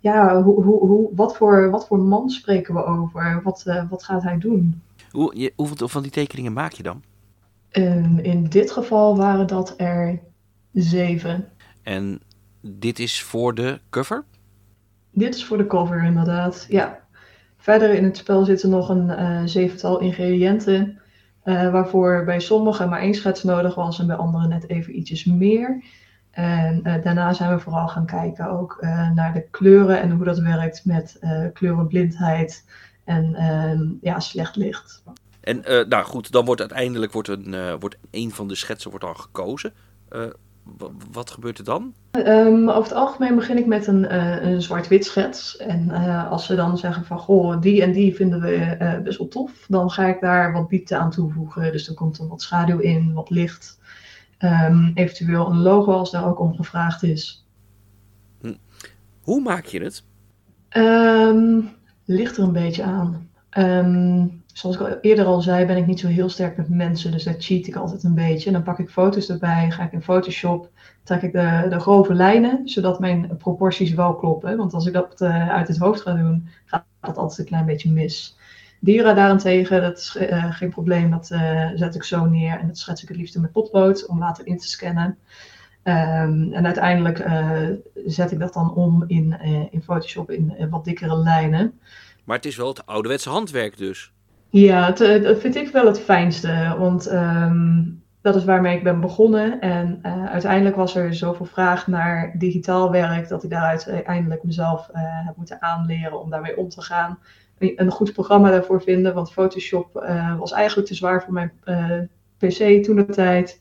ja, hoe, hoe, hoe, wat, voor, wat voor man spreken we over? Wat, uh, wat gaat hij doen? Hoe, je, hoeveel van die tekeningen maak je dan? Um, in dit geval waren dat er zeven. En dit is voor de cover? Dit is voor de cover, inderdaad. Ja. Verder in het spel zitten nog een uh, zevental ingrediënten. Uh, waarvoor bij sommigen maar één schets nodig was en bij anderen net even ietsjes meer. En uh, daarna zijn we vooral gaan kijken ook uh, naar de kleuren en hoe dat werkt met uh, kleurenblindheid en ehm, ja, slecht licht. En nou goed, dan wordt uiteindelijk wordt een, wordt een van de schetsen wordt dan gekozen. wat gebeurt er dan? Um, over het algemeen begin ik met een, een zwart-wit schets. En als ze dan zeggen van goh, die en die vinden we best wel tof, dan ga ik daar wat diepte aan toevoegen. Dus er komt dan wat schaduw in, wat licht. Um, eventueel een logo als daar ook om gevraagd is. Hm. Hoe maak je het? Um, ligt er een beetje aan. Um, zoals ik al eerder al zei, ben ik niet zo heel sterk met mensen, dus daar cheat ik altijd een beetje. En dan pak ik foto's erbij, ga ik in Photoshop, trek ik de, de grove lijnen, zodat mijn proporties wel kloppen. Want als ik dat uh, uit het hoofd ga doen, gaat dat altijd een klein beetje mis. Dieren daarentegen, dat is uh, geen probleem. Dat uh, zet ik zo neer en dat schets ik het liefst met potlood om later in te scannen. Um, en uiteindelijk uh, zet ik dat dan om in, in Photoshop in wat dikkere lijnen. Maar het is wel het ouderwetse handwerk dus. Ja, dat vind ik wel het fijnste. Want um, dat is waarmee ik ben begonnen. En uiteindelijk was er zoveel vraag naar digitaal werk dat ik daaruit eindelijk mezelf heb moeten aanleren om daarmee om te gaan een goed programma daarvoor vinden. Want Photoshop uh, was eigenlijk te zwaar voor mijn uh, PC toen de tijd.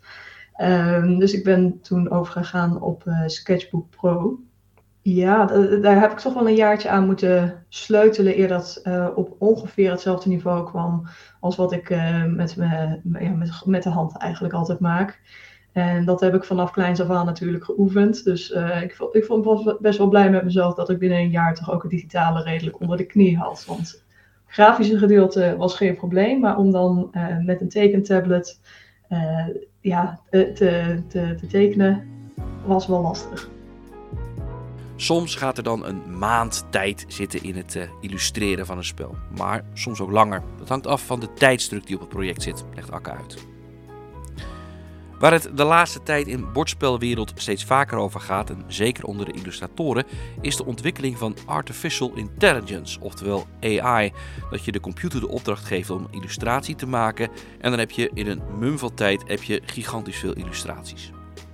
Um, dus ik ben toen overgegaan op uh, Sketchbook Pro. Ja, daar heb ik toch wel een jaartje aan moeten sleutelen eer dat op ongeveer hetzelfde niveau kwam als wat ik met, me, ja, met, met, de hand eigenlijk altijd maak. En dat heb ik vanaf kleins af aan natuurlijk geoefend. Dus ik, ik was best wel blij met mezelf dat ik binnen een jaar toch ook het digitale redelijk onder de knie had. Want het grafische gedeelte was geen probleem, maar om dan met een tekentablet ja, te, te, te tekenen was wel lastig. Soms gaat er dan een maand tijd zitten in het illustreren van een spel, maar soms ook langer. Dat hangt af van de tijdsdruk die op het project zit, legt Akka uit. Waar het de laatste tijd in bordspelwereld steeds vaker over gaat, en zeker onder de illustratoren, is de ontwikkeling van artificial intelligence, oftewel AI. Dat je de computer de opdracht geeft om illustratie te maken en dan heb je in een mum van tijd heb je gigantisch veel illustraties.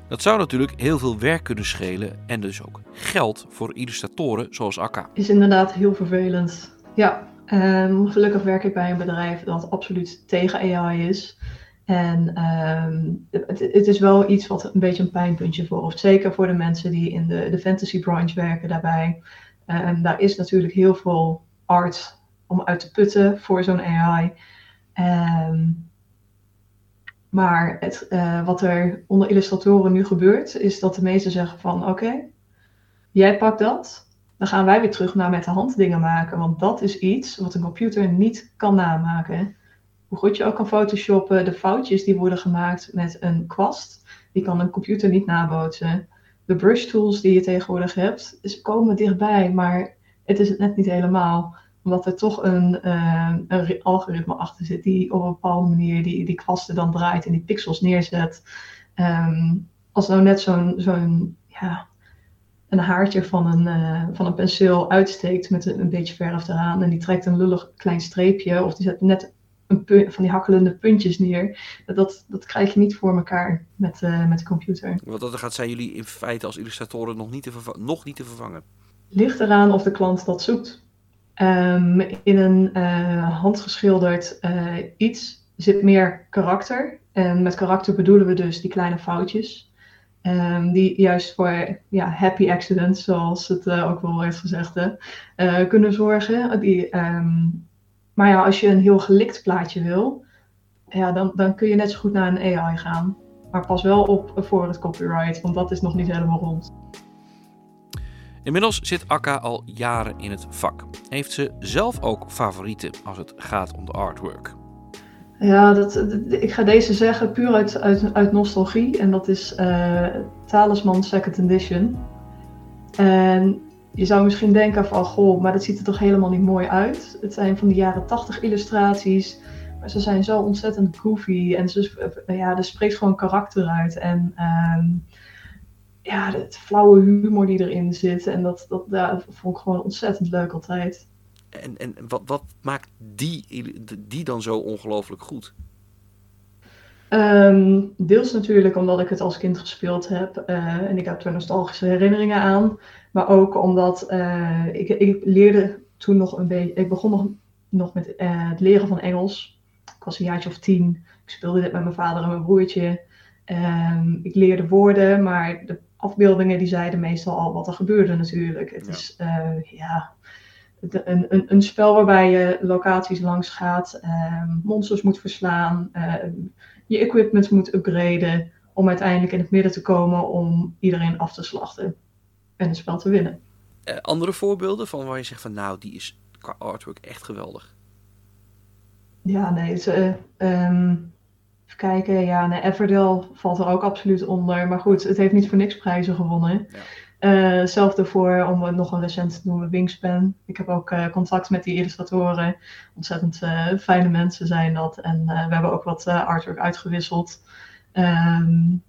Dat zou natuurlijk heel veel werk kunnen schelen en dus ook geld voor illustratoren zoals Akka. Is inderdaad heel vervelend. Ja, um, gelukkig werk ik bij een bedrijf dat absoluut tegen AI is. En um, het, is wel iets wat een beetje een pijnpuntje voor Zeker voor de mensen die in de, de fantasy branche werken daarbij. Um, daar is natuurlijk heel veel art om uit te putten voor zo'n AI. Um, maar het, uh, wat er onder illustratoren nu gebeurt, is dat de meesten zeggen van oké, jij pakt dat, dan gaan wij weer terug naar met de hand dingen maken. Want dat is iets wat een computer niet kan namaken. Hoe goed je ook kan photoshoppen, de foutjes die worden gemaakt met een kwast, die kan een computer niet nabootsen. De brush tools die je tegenwoordig hebt, ze komen dichtbij, maar het is het net niet helemaal omdat er toch een, uh, een algoritme achter zit die op een bepaalde manier die, die kwasten dan draait en die pixels neerzet. Um, als nou net zo'n zo'n ja, een haartje van een, uh, van een penseel uitsteekt met een, een, beetje verf eraan en die trekt een lullig klein streepje of die zet net een punt, van die hakkelende puntjes neer. Dat, dat krijg je niet voor elkaar met, uh, met de computer. Want dat gaat zijn jullie in feite als illustratoren nog niet te, nog niet te vervangen? Ligt eraan of de klant dat zoekt. Um, in een uh, handgeschilderd uh, iets zit meer karakter. En met karakter bedoelen we dus die kleine foutjes. Um, die juist voor ja, happy accidents, zoals het uh, ook wel werd gezegd, kunnen zorgen. Die, um, maar ja, als je een heel gelikt plaatje wil, ja, dan, dan kun je net zo goed naar een AI gaan. Maar pas wel op voor het copyright, want dat is nog niet helemaal rond. Inmiddels zit Akka al jaren in het vak. Heeft ze zelf ook favorieten als het gaat om de artwork? Ja, dat, ik ga deze zeggen puur uit, uit, uit nostalgie. En dat is uh, Talisman Second Edition. En je zou misschien denken van, goh, maar dat ziet er toch helemaal niet mooi uit. Het zijn van de jaren 80 illustraties. Maar ze zijn zo ontzettend goofy. En ze, ja, er spreekt gewoon karakter uit. En... Uh, ja, het flauwe humor die erin zit. En dat, dat, ja, vond ik gewoon ontzettend leuk altijd. En, en wat, wat maakt die, die dan zo ongelooflijk goed? Um, deels natuurlijk omdat ik het als kind gespeeld heb uh, en ik heb er nostalgische herinneringen aan. Maar ook omdat uh, ik, ik leerde toen nog een beetje. Ik begon nog, nog met uh, het leren van Engels. Ik was een jaartje of tien. Ik speelde dit met mijn vader en mijn broertje. Um, ik leerde woorden, maar de afbeeldingen die zeiden meestal al wat er gebeurde natuurlijk. Het is ja, een, een, een, spel waarbij je locaties langs gaat, uh, monsters moet verslaan, je equipment moet upgraden om uiteindelijk in het midden te komen om iedereen af te slachten en het spel te winnen. Eh, andere voorbeelden van waar je zegt van nou, die is qua artwork echt geweldig? Ja, nee, het, um, Even kijken, ja, nee, Everdell valt er ook absoluut onder. Maar goed, het heeft niet voor niks prijzen gewonnen. Ja. Uh, hetzelfde voor, om nog een recent te noemen, Wingspan. Ik heb ook uh, contact met die illustratoren. Ontzettend uh, fijne mensen zijn dat. En we hebben ook wat artwork uitgewisseld. Um,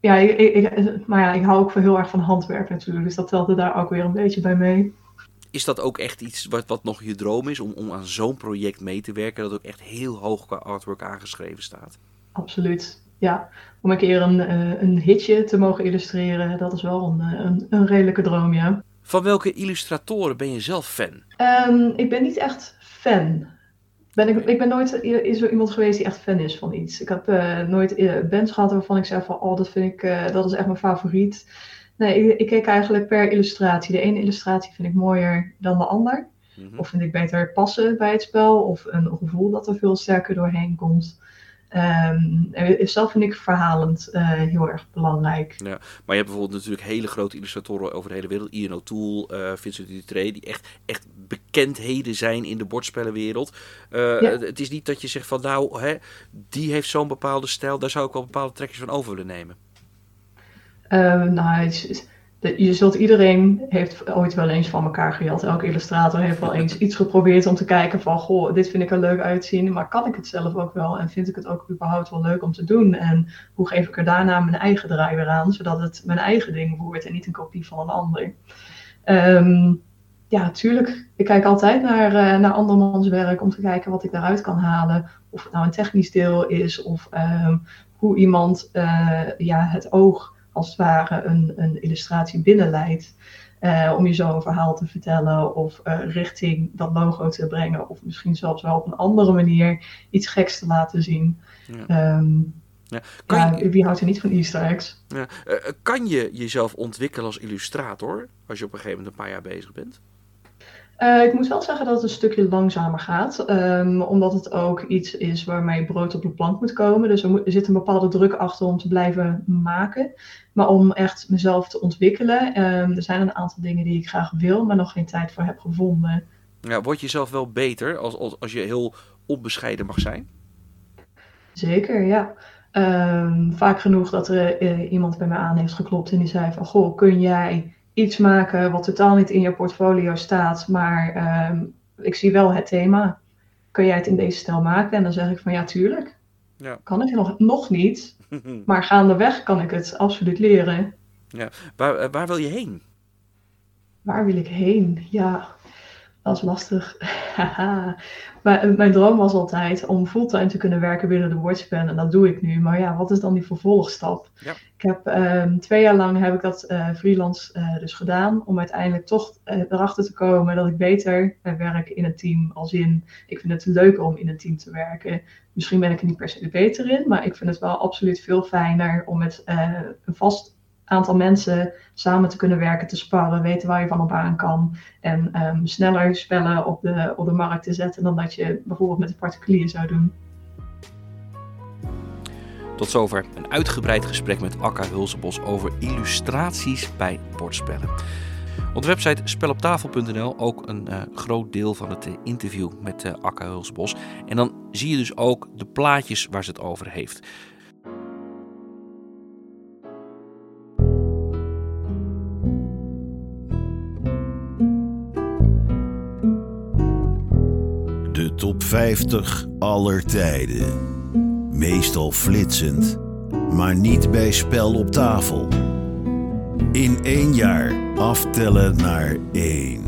ja, ik, ik, maar ja, ik hou ook heel erg van handwerk natuurlijk. Dus dat telde daar ook weer een beetje bij mee. Is dat ook echt iets wat, wat nog je droom is om, om aan zo'n project mee te werken? Dat ook echt heel hoog qua artwork aangeschreven staat? Absoluut, ja. Om een keer een, uh, een hitje te mogen illustreren, dat is wel een, eh, een, een redelijke droom, ja. Van welke illustratoren ben je zelf fan? Um, ik ben niet echt fan. Ben ik, ik ben nooit is er iemand geweest die echt fan is van iets. Ik heb uh, nooit bands gehad waarvan ik zeg van, oh, dat vind ik, dat is echt mijn favoriet. Nee, ik, ik keek eigenlijk per illustratie. De ene illustratie vind ik mooier dan de ander. Mhm. Of vind ik beter passen bij het spel, of een gevoel dat er veel sterker doorheen komt. Um, zelf vind ik verhalend uh, heel erg belangrijk. Ja, maar je hebt bijvoorbeeld natuurlijk hele grote illustratoren over de hele wereld. Ian O'Toole, uh, Vincent Dutré, die echt, echt bekendheden zijn in de bordspellenwereld. Uh, ja. Het is niet dat je zegt van nou, hè, die heeft zo'n bepaalde stijl, daar zou ik wel bepaalde trekjes van over willen nemen. Uh, nou, het, je zult iedereen heeft ooit wel eens van elkaar gejat. Elke illustrator heeft wel eens iets geprobeerd om te kijken van, goh, dit vind ik er leuk uitzien, maar kan ik het zelf ook wel en vind ik het ook überhaupt wel leuk om te doen? En hoe geef ik er daarna mijn eigen draai weer aan, zodat het mijn eigen ding wordt en niet een kopie van een ander? Um, ja, tuurlijk. Ik kijk altijd naar, uh, naar andermans werk om te kijken wat ik daaruit kan halen. Of het nou een technisch deel is of um, hoe iemand uh, ja, het oog als het ware een, een illustratie binnenleidt. Uh, om je zo een verhaal te vertellen of uh, richting dat logo te brengen. Of misschien zelfs wel op een andere manier iets geks te laten zien. Ja. Um, ja. Kan je, wie houdt er niet van easter eggs? Ja. Uh, kan je jezelf ontwikkelen als illustrator als je op een gegeven moment een paar jaar bezig bent? Uh, ik moet wel zeggen dat het een stukje langzamer gaat, um, omdat het ook iets is waarmee brood op de plank moet komen. Dus er, moet, er zit een bepaalde druk achter om te blijven maken. Maar om echt mezelf te ontwikkelen, um, er zijn een aantal dingen die ik graag wil, maar nog geen tijd voor heb gevonden. Ja, word je zelf wel beter als, als, als je heel onbescheiden mag zijn? Zeker, ja. Um, vaak genoeg dat er uh, iemand bij mij aan heeft geklopt en die zei van, goh, kun jij iets maken wat totaal niet in je portfolio staat, maar um, ik zie wel het thema. Kun jij het in deze stijl maken? En dan zeg ik van ja, tuurlijk. Ja. Kan ik nog, nog niet, maar gaandeweg kan ik het absoluut leren. Ja. Waar, waar wil je heen? Waar wil ik heen? Ja, dat is lastig. maar mijn droom was altijd om fulltime te kunnen werken binnen de woordspellen. En dat doe ik nu. Maar ja, wat is dan die vervolgstap? Ja. Ik heb um, twee jaar lang heb ik dat uh, freelance uh, dus gedaan. Om uiteindelijk toch uh, erachter te komen dat ik beter werk in een team. Als in, ik vind het leuker om in een team te werken. Misschien ben ik er niet per se beter in. Maar ik vind het wel absoluut veel fijner om met een vast aantal mensen samen te kunnen werken, te sparren, weten waar je van op aan kan. En um, sneller spellen op de, op de markt te zetten dan dat je bijvoorbeeld met een particulier zou doen. Tot zover een uitgebreid gesprek met Akka Hulsebos over illustraties bij bordspellen. Op de website speloptafel.nl ook een uh, groot deel van het uh, interview met uh, Akka Hulsebos. En dan zie je dus ook de plaatjes waar ze het over heeft. Top 50 aller tijden. Meestal flitsend, maar niet bij spel op tafel. In één jaar aftellen naar één.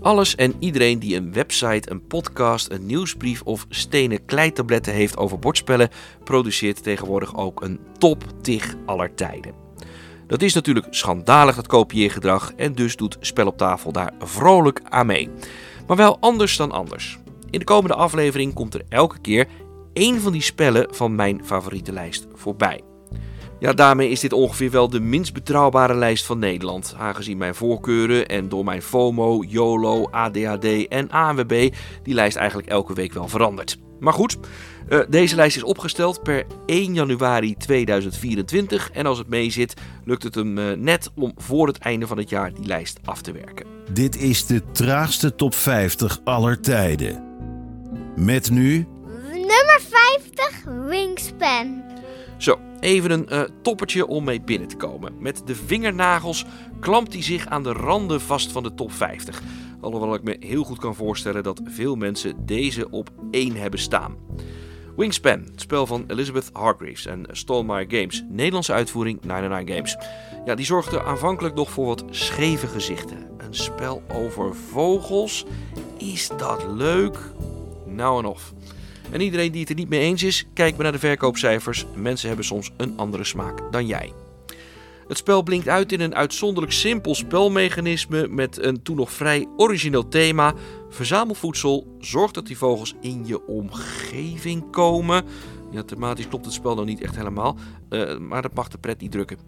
Alles en iedereen die een website, een podcast, een nieuwsbrief of stenen kleitabletten heeft over bordspellen, produceert tegenwoordig ook een top tig aller tijden. Dat is natuurlijk schandalig, dat kopieergedrag, en dus doet Spel op tafel daar vrolijk aan mee. Maar wel anders dan anders. In de komende aflevering komt er elke keer één van die spellen van mijn favoriete lijst voorbij. Ja, daarmee is dit ongeveer wel de minst betrouwbare lijst van Nederland. Aangezien mijn voorkeuren en door mijn FOMO, YOLO, ADHD en ANWB die lijst eigenlijk elke week wel verandert. Maar goed, uh, deze lijst is opgesteld per 1 januari 2024. En als het mee zit, lukt het hem uh, net om voor het einde van het jaar die lijst af te werken. Dit is de traagste top 50 aller tijden. Met nu... Nummer 50, Wingspan. Zo, even een uh, toppertje om mee binnen te komen. Met de vingernagels klampt hij zich aan de randen vast van de top 50. Alhoewel ik me heel goed kan voorstellen dat veel mensen deze op 1 hebben staan. Wingspan, het spel van Elizabeth Hargreaves en Stallmeyer Games. Nederlandse uitvoering 99 Games. Ja, die zorgde aanvankelijk nog voor wat scheve gezichten. Een spel over vogels? Is dat leuk? Nou en of. En iedereen die het er niet mee eens is, kijk maar naar de verkoopcijfers. Mensen hebben soms een andere smaak dan jij. Het spel blinkt uit in een uitzonderlijk simpel spelmechanisme met een toen nog vrij origineel thema. Verzamel voedsel, zorg dat die vogels in je omgeving komen. Ja, thematisch klopt het spel nog niet echt helemaal, uh, maar dat mag de pret niet drukken.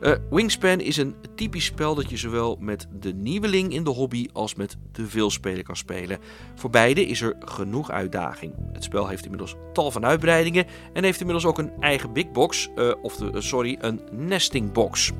Uh, Wingspan is een typisch spel dat je zowel met de nieuweling in de hobby als met de veelspeler kan spelen. Voor beide is er genoeg uitdaging. Het spel heeft inmiddels tal van uitbreidingen en heeft inmiddels ook een eigen big box, uh, of de, sorry, een nesting box.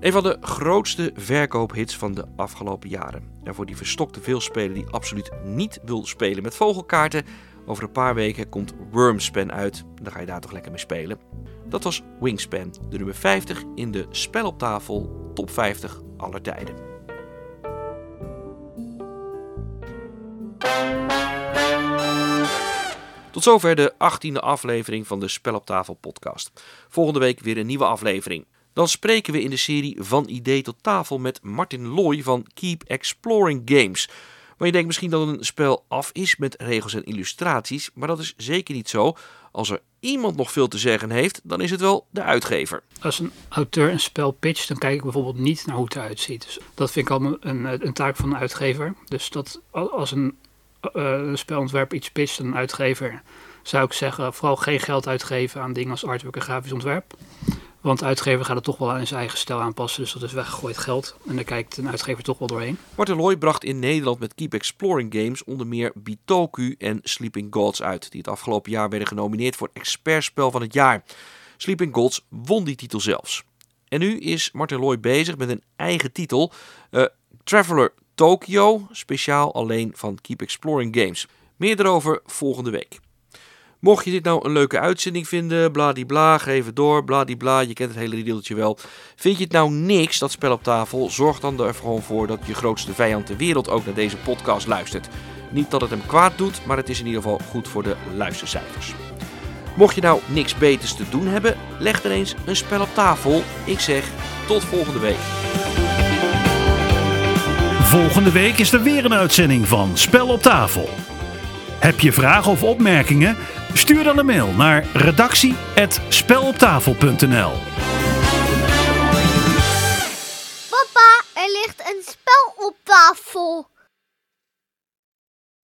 Een van de grootste verkoophits van de afgelopen jaren. En voor die verstokte veelspeler die absoluut niet wil spelen met vogelkaarten, over een paar weken komt Wormspan uit. Dan ga je daar toch lekker mee spelen. Dat was Wingspan, de nummer 50 in de Spel op tafel top 50 aller tijden. Tot zover de 18e aflevering van de Spel op tafel podcast. Volgende week weer een nieuwe aflevering. Dan spreken we in de serie Van Idee tot Tafel met Martin Looy van Keep Exploring Games. Maar je denkt misschien dat een spel af is met regels en illustraties, maar dat is zeker niet zo. Als er iemand nog veel te zeggen heeft, dan is het wel de uitgever. Als een auteur een spel pitcht, dan kijk ik bijvoorbeeld niet naar hoe het eruit ziet. Dus dat vind ik al een, een taak van een uitgever. Dus dat als een, een spelontwerper iets pitcht een uitgever, zou ik zeggen, vooral geen geld uitgeven aan dingen als artwork en grafisch ontwerp. Want de uitgever gaat het toch wel aan zijn eigen stijl aanpassen. Dus dat is weggegooid geld. En daar kijkt een uitgever toch wel doorheen. Martin Loy bracht in Nederland met Keep Exploring Games onder meer Bitoku en Sleeping Gods uit. Die het afgelopen jaar werden genomineerd voor expertspel van het jaar. Sleeping Gods won die titel zelfs. En nu is Martin Loy bezig met een eigen titel. Uh, Traveler Tokyo, speciaal alleen van Keep Exploring Games. Meer erover volgende week. Mocht je dit nou een leuke uitzending vinden, bladibla, geef het door, bladibla, je kent het hele riedeltje wel. Vind je het nou niks, dat spel op tafel, zorg dan er gewoon voor dat je grootste vijand ter wereld ook naar deze podcast luistert. Niet dat het hem kwaad doet, maar het is in ieder geval goed voor de luistercijfers. Mocht je nou niks beters te doen hebben, leg er eens een spel op tafel. Ik zeg tot volgende week. Volgende week is er weer een uitzending van Spel op tafel. Heb je vragen of opmerkingen? Stuur dan een mail naar redactie.speloptafel.nl Papa, er ligt een spel op tafel.